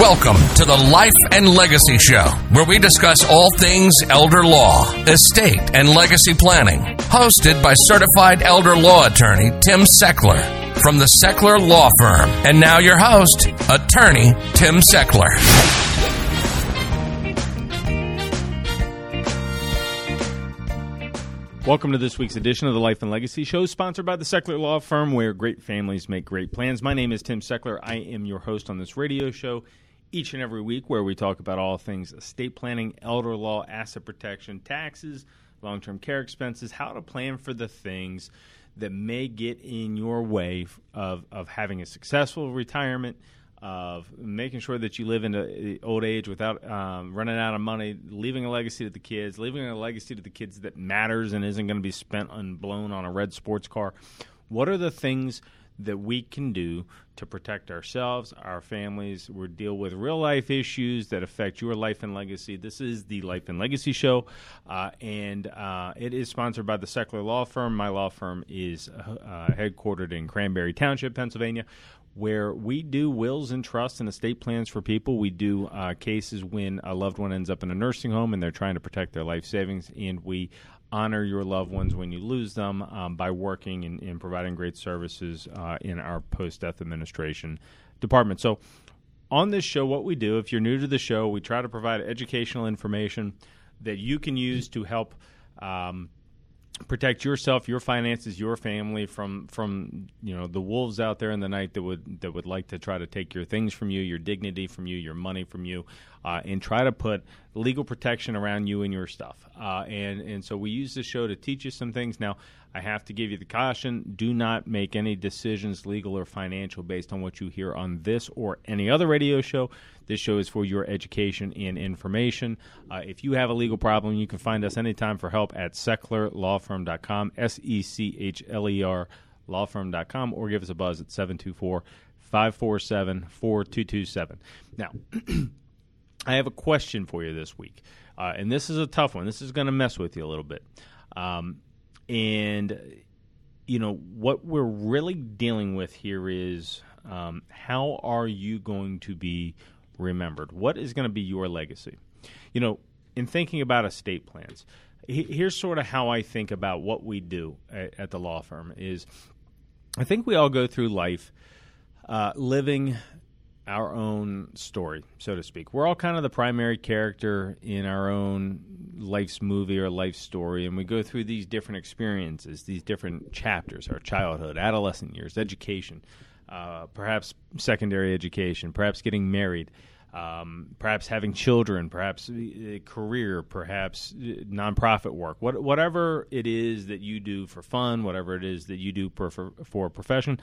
Welcome to the Life and Legacy Show, where we discuss all things elder law, estate, and legacy planning. Hosted by certified elder law attorney Tim Sechler from the Sechler Law Firm. And now your host, attorney Tim Sechler. Welcome to this week's edition of the Life and Legacy Show, sponsored by the Sechler Law Firm, where great families make great plans. My name is Tim Sechler. I am your host on this radio show each and every week, where we talk about all things estate planning, elder law, asset protection, taxes, long term care expenses, how to plan for the things that may get in your way of, of having a successful retirement of making sure that you live into old age without um, running out of money, leaving a legacy to the kids, leaving a legacy to the kids that matters and isn't going to be spent and blown on a red sports car. What are the things that we can do to protect ourselves, our families, we deal with real life issues that affect your life and legacy. This is the Life and Legacy Show, uh, and uh, it is sponsored by the Sechler Law Firm. My law firm is uh, headquartered in Cranberry Township, Pennsylvania where we do wills and trusts and estate plans for people. We do uh, cases when a loved one ends up in a nursing home and they're trying to protect their life savings, and we honor your loved ones when you lose them um, by working and, and, providing great services uh, in our post death administration department. So, on this show, what we do, if you're new to the show, we try to provide educational information that you can use to help. Um, protect yourself, your finances, your family from from you know the wolves out there in the night that would that would like to try to take your things from you, your dignity from you, your money from you, uh, and try to put legal protection around you and your stuff. Uh, and and so we use this show to teach you some things. Now I have to give you the caution: do not make any decisions, legal or financial, based on what you hear on this or any other radio show. This show is for your education and information. Uh, if you have a legal problem, you can find us anytime for help at sechlerlawfirm.com, S E C H L E R lawfirm.com, or give us a buzz at 724 547 4227. Now, I have a question for you this week, uh, and this is a tough one. This is going to mess with you a little bit. Um, and, you know, what we're really dealing with here is um, how are you going to be remembered? What is going to be your legacy? You know, in thinking about estate plans, here's sort of how I think about what we do at, at the law firm is I think we all go through life uh, living our own story, so to speak. We're all kind of the primary character in our own life's movie or life story, and we go through these different experiences, these different chapters our childhood, adolescent years, education, uh, perhaps secondary education, perhaps getting married, um, perhaps having children, perhaps a career, perhaps uh, nonprofit work, what, whatever it is that you do for fun, whatever it is that you do for, for, for a profession,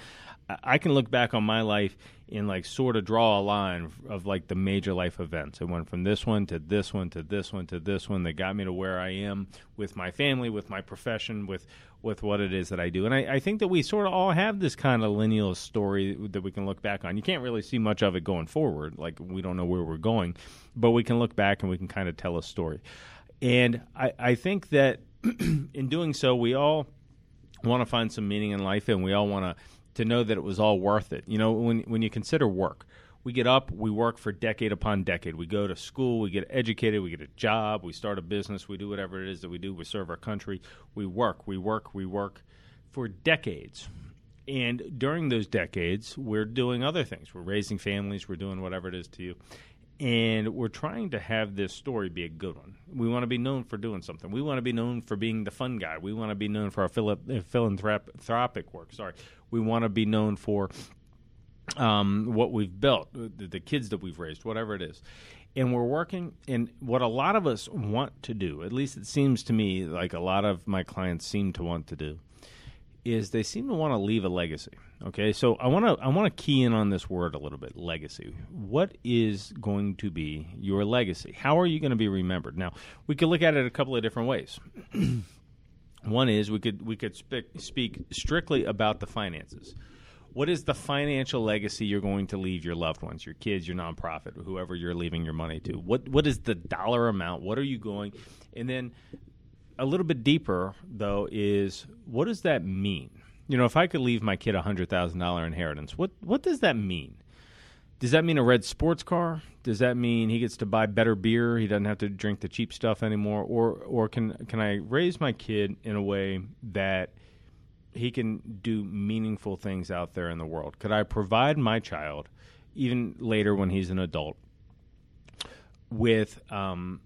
I can look back on my life and like sort of draw a line of like the major life events. It went from this one to this one to this one to this one that got me to where I am with my family, with my profession, with with what it is that I do. And I, I, think that we sort of all have this kind of lineal story that we can look back on. You can't really see much of it going forward, like we don't know where we're going, but we can look back and we can kind of tell a story. And I, I think that in doing so, we all want to find some meaning in life, and we all want to to know that it was all worth it. You know, when when you consider work, we get up, we work for decade upon decade. We go to school, we get educated, we get a job, we start a business, we do whatever it is that we do. We serve our country. We work, we work, we work for decades. And during those decades, we're doing other things. We're raising families, we're doing whatever it is to you. And we're trying to have this story be a good one. We want to be known for doing something. We want to be known for being the fun guy. We want to be known for our philanthropic work. Sorry. We want to be known for um, what we've built, the, the kids that we've raised, whatever it is. And we're working, and what a lot of us want to do, at least it seems to me like a lot of my clients seem to want to do, is they seem to want to leave a legacy. Okay, so I want to I want to key in on this word a little bit, legacy. What is going to be your legacy? How are you going to be remembered? Now, we could look at it a couple of different ways. One is we could we could speak, speak strictly about the finances what is the financial legacy you're going to leave your loved ones, your kids, your nonprofit, whoever you're leaving your money to? What what is the dollar amount? What are you going? And then a little bit deeper though is what does that mean? You know, if I could leave my kid a hundred thousand dollar inheritance, what what does that mean? Does that mean a red sports car? Does that mean he gets to buy better beer? He doesn't have to drink the cheap stuff anymore, or or can can I raise my kid in a way that he can do meaningful things out there in the world? Could I provide my child, even later when he's an adult, with um,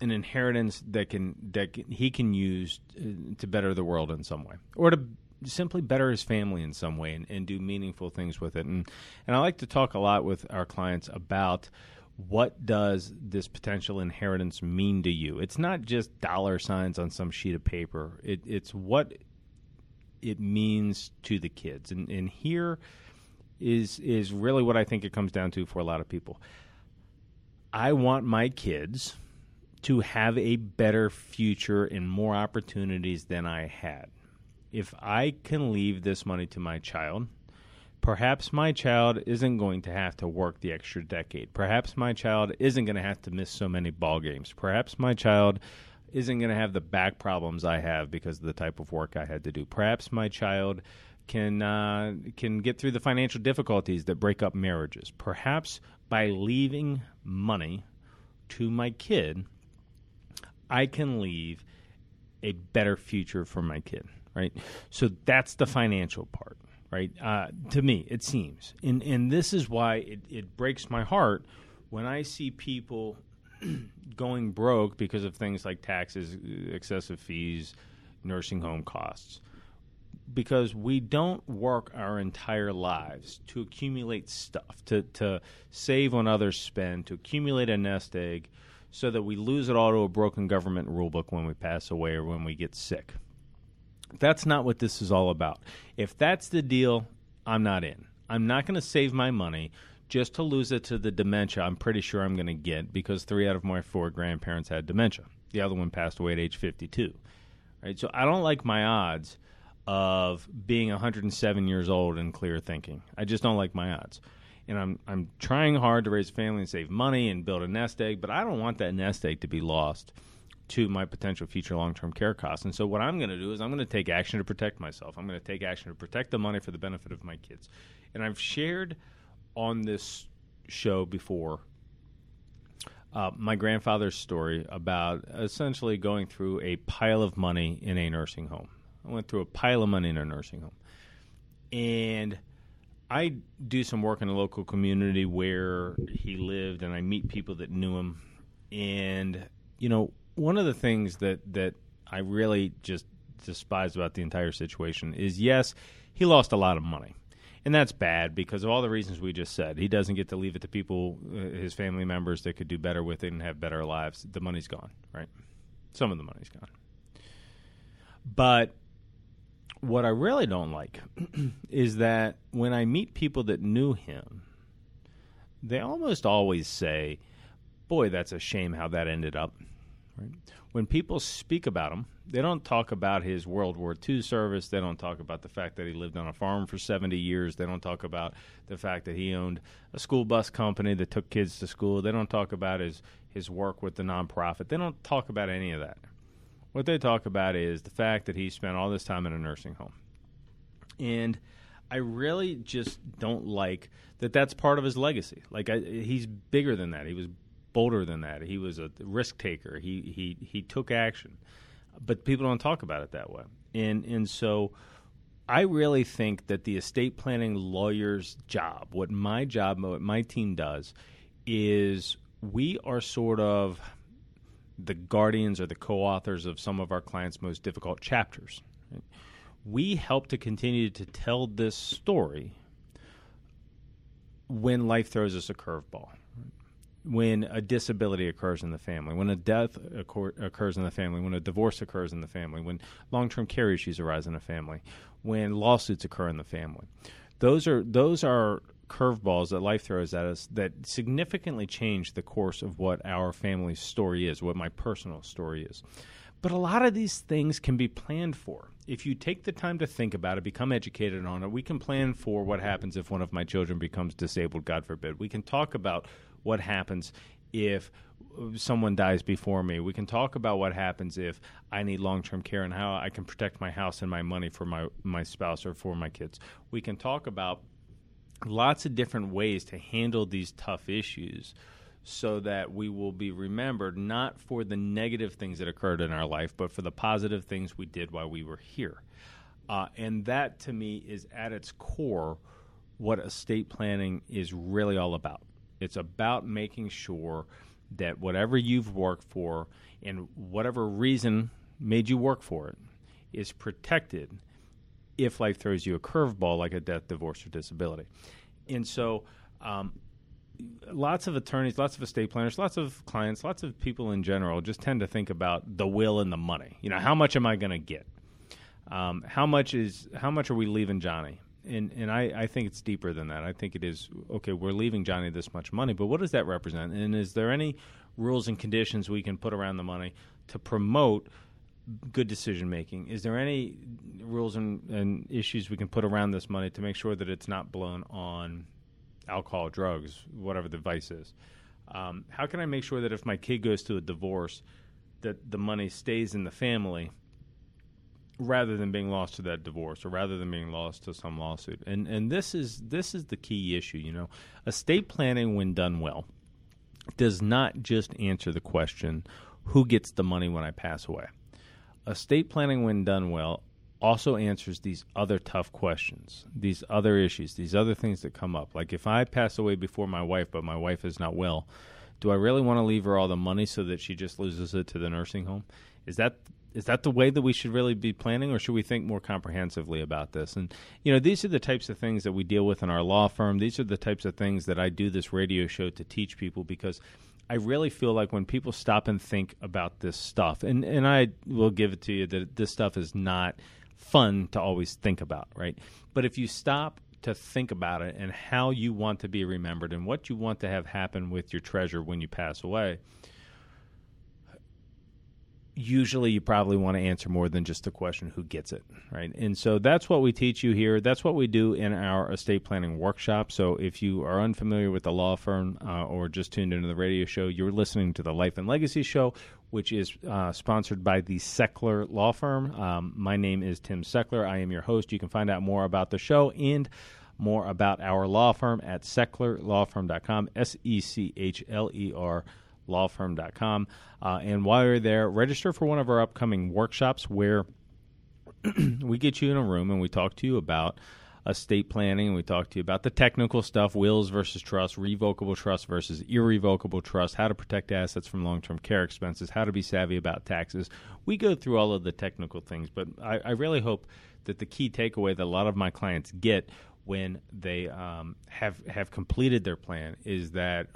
an inheritance that can that he can use uh, to better the world in some way, or to simply better his family in some way and, and do meaningful things with it. And and I like to talk a lot with our clients about what does this potential inheritance mean to you? It's not just dollar signs on some sheet of paper. It, it's what it means to the kids. And, and here is is really what I think it comes down to for a lot of people. I want my kids to have a better future and more opportunities than I had if I can leave this money to my child, perhaps my child isn't going to have to work the extra decade. Perhaps my child isn't going to have to miss so many ball games. Perhaps my child isn't going to have the back problems I have because of the type of work I had to do. Perhaps my child can uh, can get through the financial difficulties that break up marriages. Perhaps by leaving money to my kid, I can leave a better future for my kid right? So that's the financial part, right? Uh, to me, it seems, and and this is why it, it breaks my heart when I see people going broke because of things like taxes, excessive fees, nursing home costs. Because we don't work our entire lives to accumulate stuff, to, to save when others spend, to accumulate a nest egg, so that we lose it all to a broken government rulebook when we pass away or when we get sick. That's not what this is all about. If that's the deal, I'm not in. I'm not going to save my money just to lose it to the dementia I'm pretty sure I'm going to get because three out of my four grandparents had dementia. The other one passed away at age 52. Right? So I don't like my odds of being 107 years old and clear thinking. I just don't like my odds. And I'm I'm trying hard to raise a family and save money and build a nest egg, but I don't want that nest egg to be lost to my potential future long term care costs. And so, what I'm going to do is I'm going to take action to protect myself. I'm going to take action to protect the money for the benefit of my kids. And I've shared on this show before uh, my grandfather's story about essentially going through a pile of money in a nursing home. I went through a pile of money in a nursing home. And I do some work in a local community where he lived, and I meet people that knew him. And, you know, one of the things that that I really just despise about the entire situation is yes, he lost a lot of money. And that's bad because of all the reasons we just said. He doesn't get to leave it to people, uh, his family members that could do better with it and have better lives. The money's gone, right? Some of the money's gone. But what I really don't like is that when I meet people that knew him, they almost always say, Boy, that's a shame how that ended up. Right? When people speak about him, they don't talk about his World War II service. They don't talk about the fact that he lived on a farm for 70 years. They don't talk about the fact that he owned a school bus company that took kids to school. They don't talk about his, his work with the nonprofit. They don't talk about any of that. What they talk about is the fact that he spent all this time in a nursing home. And I really just don't like that that's part of his legacy. Like I, he's bigger than that. He was bolder than that. He was a risk taker. He he he took action, but people don't talk about it that way. And and so, I really think that the estate planning lawyer's job, what my job, what my team does, is we are sort of the guardians or the co-authors of some of our clients' most difficult chapters. We help to continue to tell this story when life throws us a curveball when a disability occurs in the family, when a death occurs in the family, when a divorce occurs in the family, when long term care issues arise in a family, when lawsuits occur in the family. Those are those are curveballs that life throws at us that significantly change the course of what our family's story is, what my personal story is. But a lot of these things can be planned for. If you take the time to think about it, become educated on it, we can plan for what happens if one of my children becomes disabled, God forbid. We can talk about what happens if someone dies before me. We can talk about what happens if I need long term care and how I can protect my house and my money for my, my spouse or for my kids. We can talk about lots of different ways to handle these tough issues so that we will be remembered not for the negative things that occurred in our life, but for the positive things we did while we were here. Uh, and that to me is at its core what estate planning is really all about. It's about making sure that whatever you've worked for and whatever reason made you work for it is protected if life throws you a curveball like a death, divorce, or disability. And so, um, lots of attorneys, lots of estate planners, lots of clients, lots of people in general just tend to think about the will and the money. You know, how much am I going to get? Um, how much is how much are we leaving Johnny? And and I, I think it's deeper than that. I think it is okay. We're leaving Johnny this much money, but what does that represent? And is there any rules and conditions we can put around the money to promote good decision making? Is there any rules and, and issues we can put around this money to make sure that it's not blown on alcohol, drugs, whatever the vice is? Um, how can I make sure that if my kid goes to a divorce, that the money stays in the family rather than being lost to that divorce or rather than being lost to some lawsuit? And and this is this is the key issue. You know, estate planning, when done well, does not just answer the question, "Who gets the money when I pass away?" Estate planning, when done well, also answers these other tough questions, these other issues, these other things that come up. Like if I pass away before my wife, but my wife is not well, do I really want to leave her all the money so that she just loses it to the nursing home? Is that is that the way that we should really be planning, or should we think more comprehensively about this? And you know, these are the types of things that we deal with in our law firm. These are the types of things that I do this radio show to teach people because I really feel like when people stop and think about this stuff, and and I will give it to you that this stuff is not fun to always think about, right? But if you stop to think about it and how you want to be remembered and what you want to have happen with your treasure when you pass away, usually you probably want to answer more than just the question who gets it right and so that's what we teach you here that's what we do in our estate planning workshop so if you are unfamiliar with the law firm uh, or just tuned into the radio show you're listening to the life and legacy show which is uh, sponsored by the Sechler Law Firm. Um, my name is Tim Sechler. I am your host. You can find out more about the show and more about our law firm at sechlerlawfirm.com, S E C H L E R lawfirm.com. Uh, and while you're there, register for one of our upcoming workshops where we get you in a room and we talk to you about estate planning and we talk to you about the technical stuff wills versus trust revocable trust versus irrevocable trust how to protect assets from long-term care expenses how to be savvy about taxes we go through all of the technical things but i, I really hope that the key takeaway that a lot of my clients get when they um, have have completed their plan is that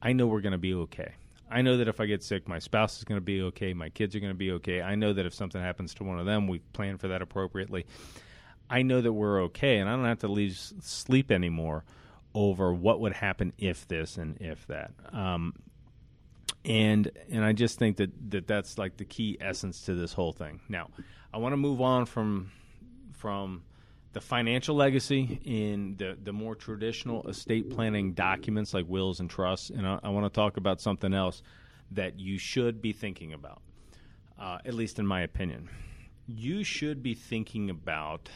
I know we're going to be okay. I know that if I get sick, my spouse is going to be okay. My kids are going to be okay. I know that if something happens to one of them, we plan for that appropriately. I know that we're okay, and I don't have to leave sleep anymore over what would happen if this and if that. Um, and and I just think that, that that's like the key essence to this whole thing. Now, I want to move on from from the financial legacy in the, the more traditional estate planning documents like wills and trusts. And I, I want to talk about something else that you should be thinking about, uh, at least in my opinion. You should be thinking about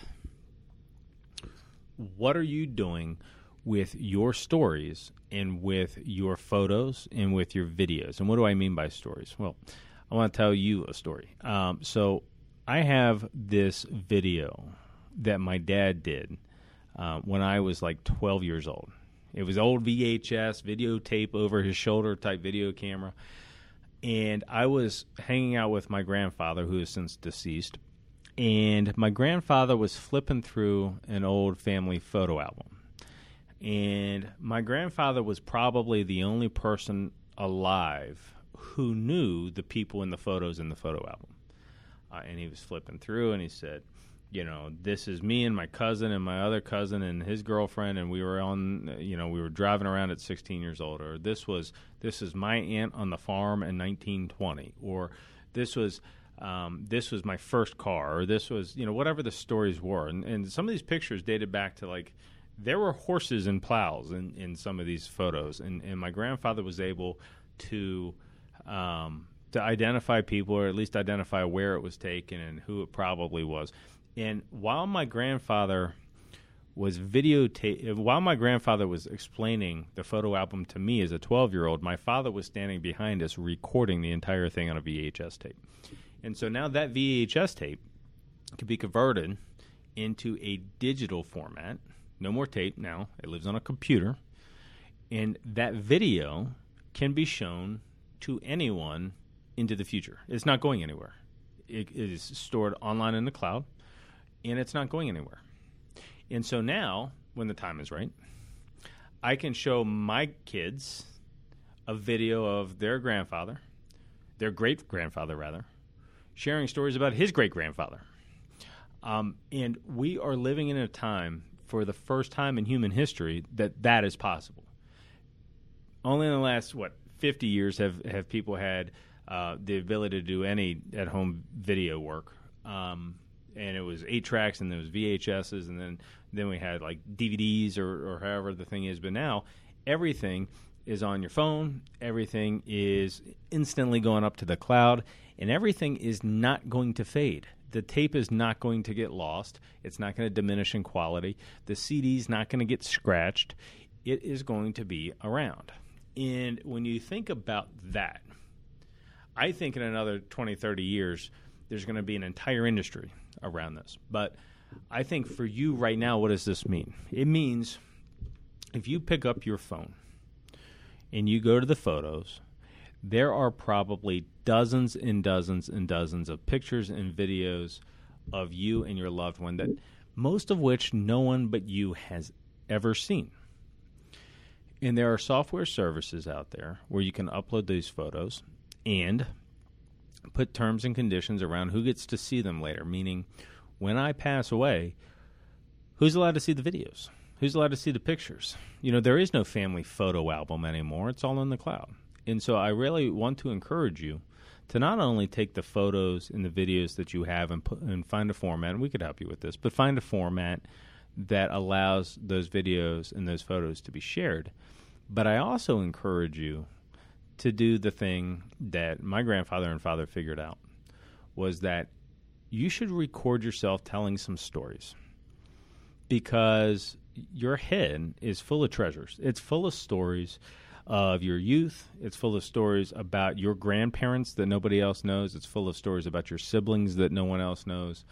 what are you doing with your stories and with your photos and with your videos. And what do I mean by stories? Well, I want to tell you a story. Um, so I have this video that my dad did uh, when I was like 12 years old. It was old VHS videotape over his shoulder type video camera. And I was hanging out with my grandfather, who is since deceased. And my grandfather was flipping through an old family photo album. And my grandfather was probably the only person alive who knew the people in the photos in the photo album. Uh, and he was flipping through and he said, you know, this is me and my cousin and my other cousin and his girlfriend, and we were on, you know, we were driving around at 16 years old, or this was this is my aunt on the farm in 1920, or this was um, this was my first car, or this was, you know, whatever the stories were, and, and some of these pictures dated back to like there were horses and plows in, in some of these photos, and, and my grandfather was able to. Um, to identify people, or at least identify where it was taken and who it probably was. And while my grandfather was videotape while my grandfather was explaining the photo album to me as a 12 year old my father was standing behind us recording the entire thing on a vhs tape. And so now that vhs tape can be converted into a digital format. No more tape now. It lives on a computer. And that video can be shown to anyone into the future. It's not going anywhere. It is stored online in the cloud and it's not going anywhere and so now, when the time is right, I can show my kids a video of their grandfather, their great grandfather, rather, sharing stories about his great grandfather. Um, and we are living in a time, for the first time in human history, that that is possible. Only in the last, what, 50 years have, have people had uh, the ability to do any at home video work. Um, and it was eight tracks and there was VHSs and then then we had like DVDs or, or however the thing is. But now everything is on your phone. Everything is instantly going up to the cloud, and everything is not going to fade. The tape is not going to get lost. It's not going to diminish in quality. The CD is not going to get scratched. It is going to be around. And when you think about that, I think in another 20, 30 years, there's going to be an entire industry around this. But I think for you right now, what does this mean? It means if you pick up your phone and you go to the photos, there are probably dozens and dozens and dozens of pictures and videos of you and your loved one that most of which no one but you has ever seen. And there are software services out there where you can upload these photos and put terms and conditions around who gets to see them later, meaning when I pass away, who's allowed to see the videos? Who's allowed to see the pictures? You know, there is no family photo album anymore. It's all in the cloud. And so I really want to encourage you to not only take the photos and the videos that you have and, put, and find a format, and we could help you with this, but find a format that allows those videos and those photos to be shared. But I also encourage you to do the thing that my grandfather and father figured out was that you should record yourself telling some stories because your head is full of treasures. It's full of stories of your youth. It's full of stories about your grandparents that nobody else knows. It's full of stories about your siblings that no one else knows.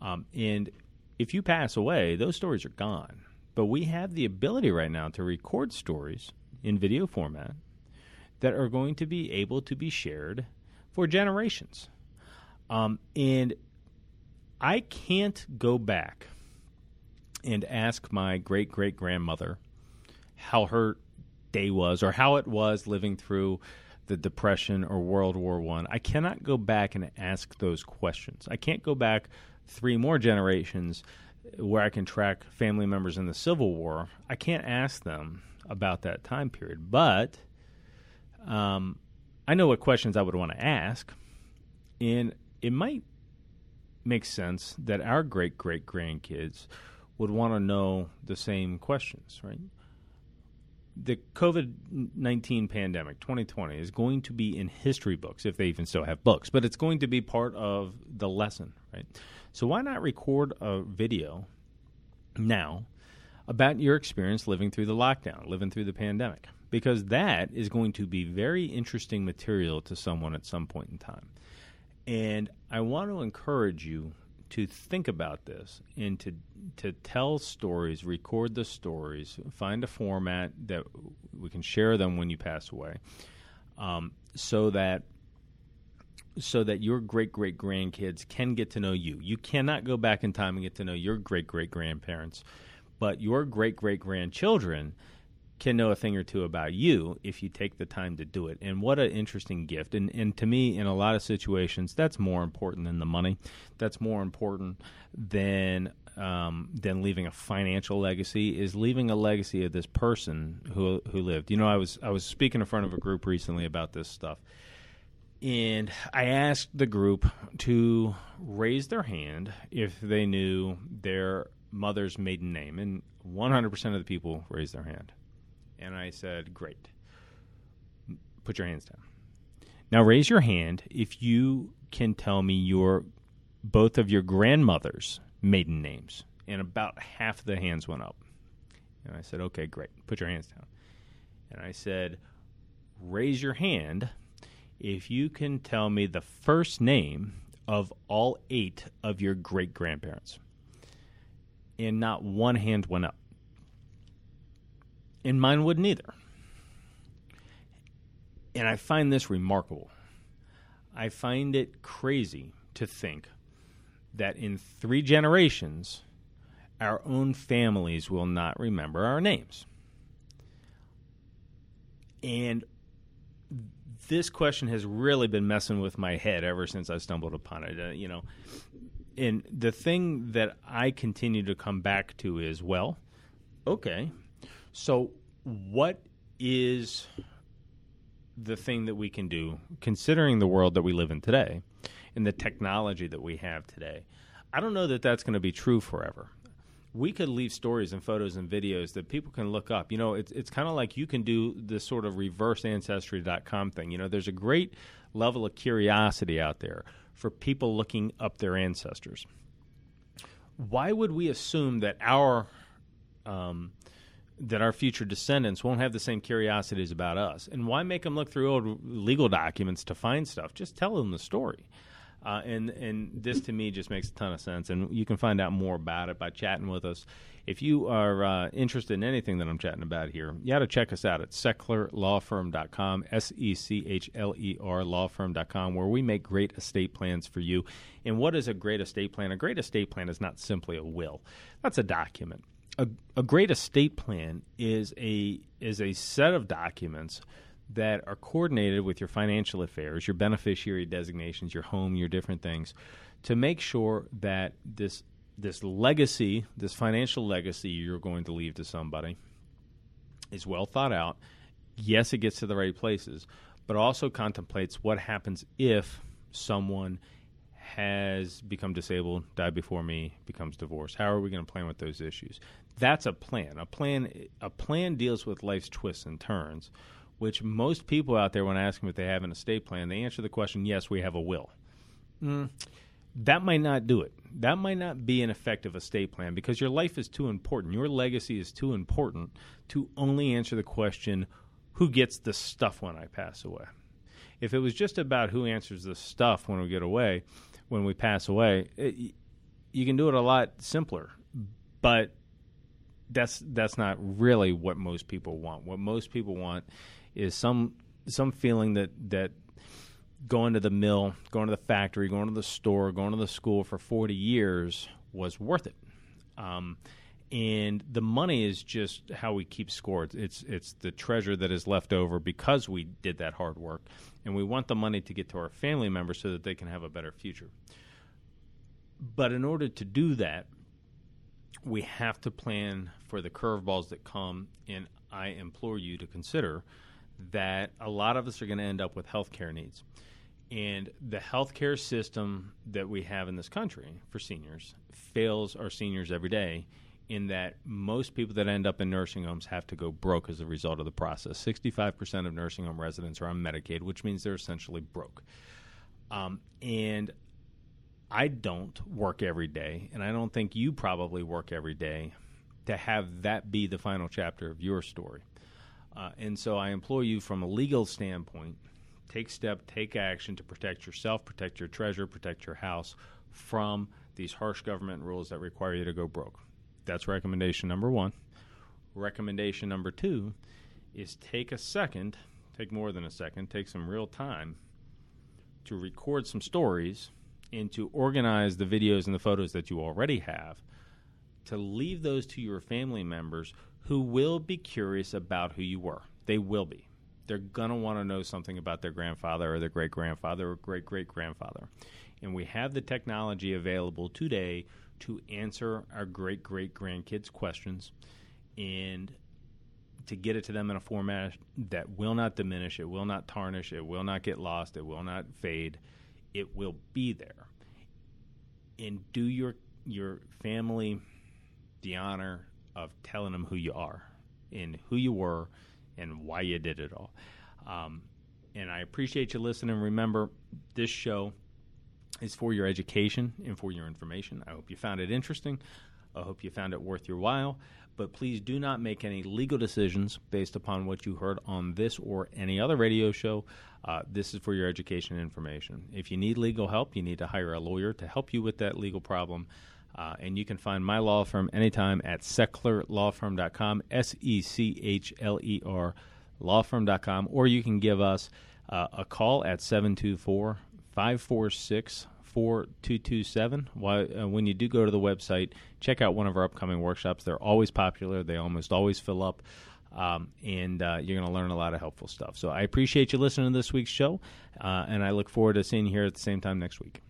Um, and if you pass away, those stories are gone. But we have the ability right now to record stories in video format that are going to be able to be shared for generations. Um, and I can't go back and ask my great great grandmother how her day was or how it was living through the depression or world war one. I cannot go back and ask those questions. I can't go back three more generations where i can track family members in the civil war. I can't ask them about that time period. But um, i know what questions i would want to ask and it might make sense that our great great grandkids would want to know the same questions, right? The COVID 19 pandemic 2020 is going to be in history books, if they even still have books, but it's going to be part of the lesson, right? So, why not record a video now about your experience living through the lockdown, living through the pandemic? Because that is going to be very interesting material to someone at some point in time. And I want to encourage you to think about this and to to tell stories, record the stories, find a format that we can share them when you pass away, um, so that so that your great great grandkids can get to know you. You cannot go back in time and get to know your great great grandparents, but your great great grandchildren can know a thing or two about you if you take the time to do it. And what an interesting gift. And and to me in a lot of situations that's more important than the money. That's more important than um, than leaving a financial legacy is leaving a legacy of this person who who lived. You know, I was I was speaking in front of a group recently about this stuff. And I asked the group to raise their hand if they knew their mother's maiden name and 100% of the people raised their hand. And I said, Great. Put your hands down. Now raise your hand if you can tell me your both of your grandmother's maiden names. and about half the hands went up. And I said, "Okay, great. Put your hands down." And I said, "Raise your hand if you can tell me the first name of all eight of your great grandparents." And not one hand went up. And mine wouldn't either. And I find this remarkable. I find it crazy to think that in three generations, our own families will not remember our names. And this question has really been messing with my head ever since I stumbled upon it. Uh, you know, and the thing that I continue to come back to is, well, okay, so what is the thing that we can do, considering the world that we live in today and the technology that we have today? I don't know that that's going to be true forever we could leave stories and photos and videos that people can look up. You know, it's it's kind of like you can do this sort of reverse ancestry.com thing. You know, there's a great level of curiosity out there for people looking up their ancestors. Why would we assume that our um, that our future descendants won't have the same curiosities about us? And why make them look through old legal documents to find stuff? Just tell them the story. Uh, and and this to me just makes a ton of sense. And you can find out more about it by chatting with us. If you are uh, interested in anything that I'm chatting about here, you got to check us out at sechlerlawfirm.com, S E C H L E R lawfirm.com, where we make great estate plans for you. And what is a great estate plan? A great estate plan is not simply a will, that's a document. A, a great estate plan is a is a set of documents that are coordinated with your financial affairs, your beneficiary designations, your home, your different things, to make sure that this this legacy, this financial legacy you're going to leave to somebody, is well thought out. Yes, it gets to the right places, but also contemplates what happens if someone has become disabled, died before me, becomes divorced. How are we going to plan with those issues? That's a plan. A plan a plan deals with life's twists and turns which most people out there, when I ask them if they have an estate plan, they answer the question, yes, we have a will. Mm, that might not do it. That might not be an effective estate plan because your life is too important. Your legacy is too important to only answer the question, who gets the stuff when I pass away? If it was just about who answers the stuff when we get away, when we pass away, it, you can do it a lot simpler. But that's that's not really what most people want. What most people want is some some feeling that that going to the mill, going to the factory, going to the store, going to the school for 40 years was worth it. Um, and the money is just how we keep score. It's it's the treasure that is left over because we did that hard work, and we want the money to get to our family members so that they can have a better future. But in order to do that, we have to plan for the curveballs that come, and I implore you to consider that a lot of us are going to end up with health care needs. And the healthcare system that we have in this country for seniors fails our seniors every day in that most people that end up in nursing homes have to go broke as a result of the process. 65% of nursing home residents are on Medicaid, which means they're essentially broke. Um, and I don't work every day, and I don't think you probably work every day to have that be the final chapter of your story. Uh, and so I implore you from a legal standpoint, take step, take action to protect yourself, protect your treasure, protect your house from these harsh government rules that require you to go broke. That's recommendation number one. Recommendation number two is take a second, take more than a second, take some real time to record some stories and to organize the videos and the photos that you already have to leave those to your family members who will be curious about who you were. They will be. They're going to want to know something about their grandfather or their great grandfather or great great grandfather. And we have the technology available today to answer our great great grandkids' questions and to get it to them in a format that will not diminish, it will not tarnish, it will not get lost, it will not fade. It will be there. And do your your family the honor of telling them who you are and who you were and why you did it all. Um, and I appreciate you listening. Remember, this show is for your education and for your information. I hope you found it interesting. I hope you found it worth your while. But please do not make any legal decisions based upon what you heard on this or any other radio show. Uh, this is for your education and information. If you need legal help, you need to hire a lawyer to help you with that legal problem. Uh, and you can find my law firm anytime at sechlerlawfirm.com, S E C H L E R lawfirm.com, or you can give us uh, a call at 724 546 4227. Uh, when you do go to the website, check out one of our upcoming workshops. They're always popular, they almost always fill up. Um, and uh, you're going to learn a lot of helpful stuff. So I appreciate you listening to this week's show, uh, and I look forward to seeing you here at the same time next week.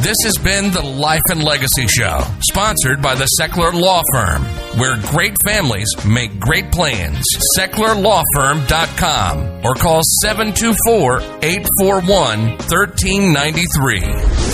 This has been the Life and Legacy Show, sponsored by the Sechler Law Firm, where great families make great plans. SechlerLawFirm.com or call 724 841 1393.